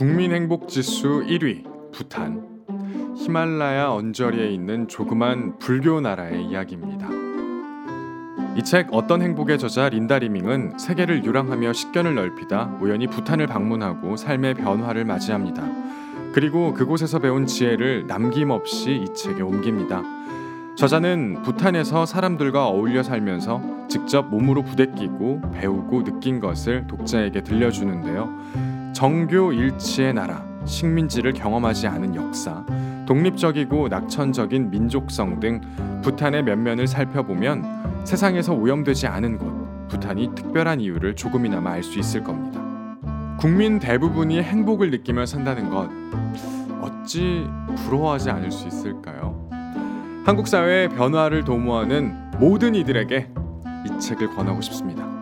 국민 행복 지수 1위 부탄 히말라야 언저리에 있는 조그만 불교 나라의 이야기입니다. 이 책 어떤 행복의 저자 린다 리밍은 세계를 유랑하며 식견을 넓히다 우연히 부탄을 방문하고 삶의 변화를 맞이합니다. 그리고 그곳에서 배운 지혜를 남김없이 이 책에 옮깁니다. 저자는 부탄에서 사람들과 어울려 살면서 직접 몸으로 부대끼고 배우고 느낀 것을 독자에게 들려주는데요. 정교 일치의 나라, 식민지를 경험하지 않은 역사, 독립적이고 낙천적인 민족성 등 부탄의 면면을 살펴보면 세상에서 오염되지 않은 곳, 부탄이 특별한 이유를 조금이나마 알 수 있을 겁니다. 국민 대부분이 행복을 느끼며 산다는 것 어찌 부러워하지 않을 수 있을까요? 한국 사회의 변화를 도모하는 모든 이들에게 이 책을 권하고 싶습니다.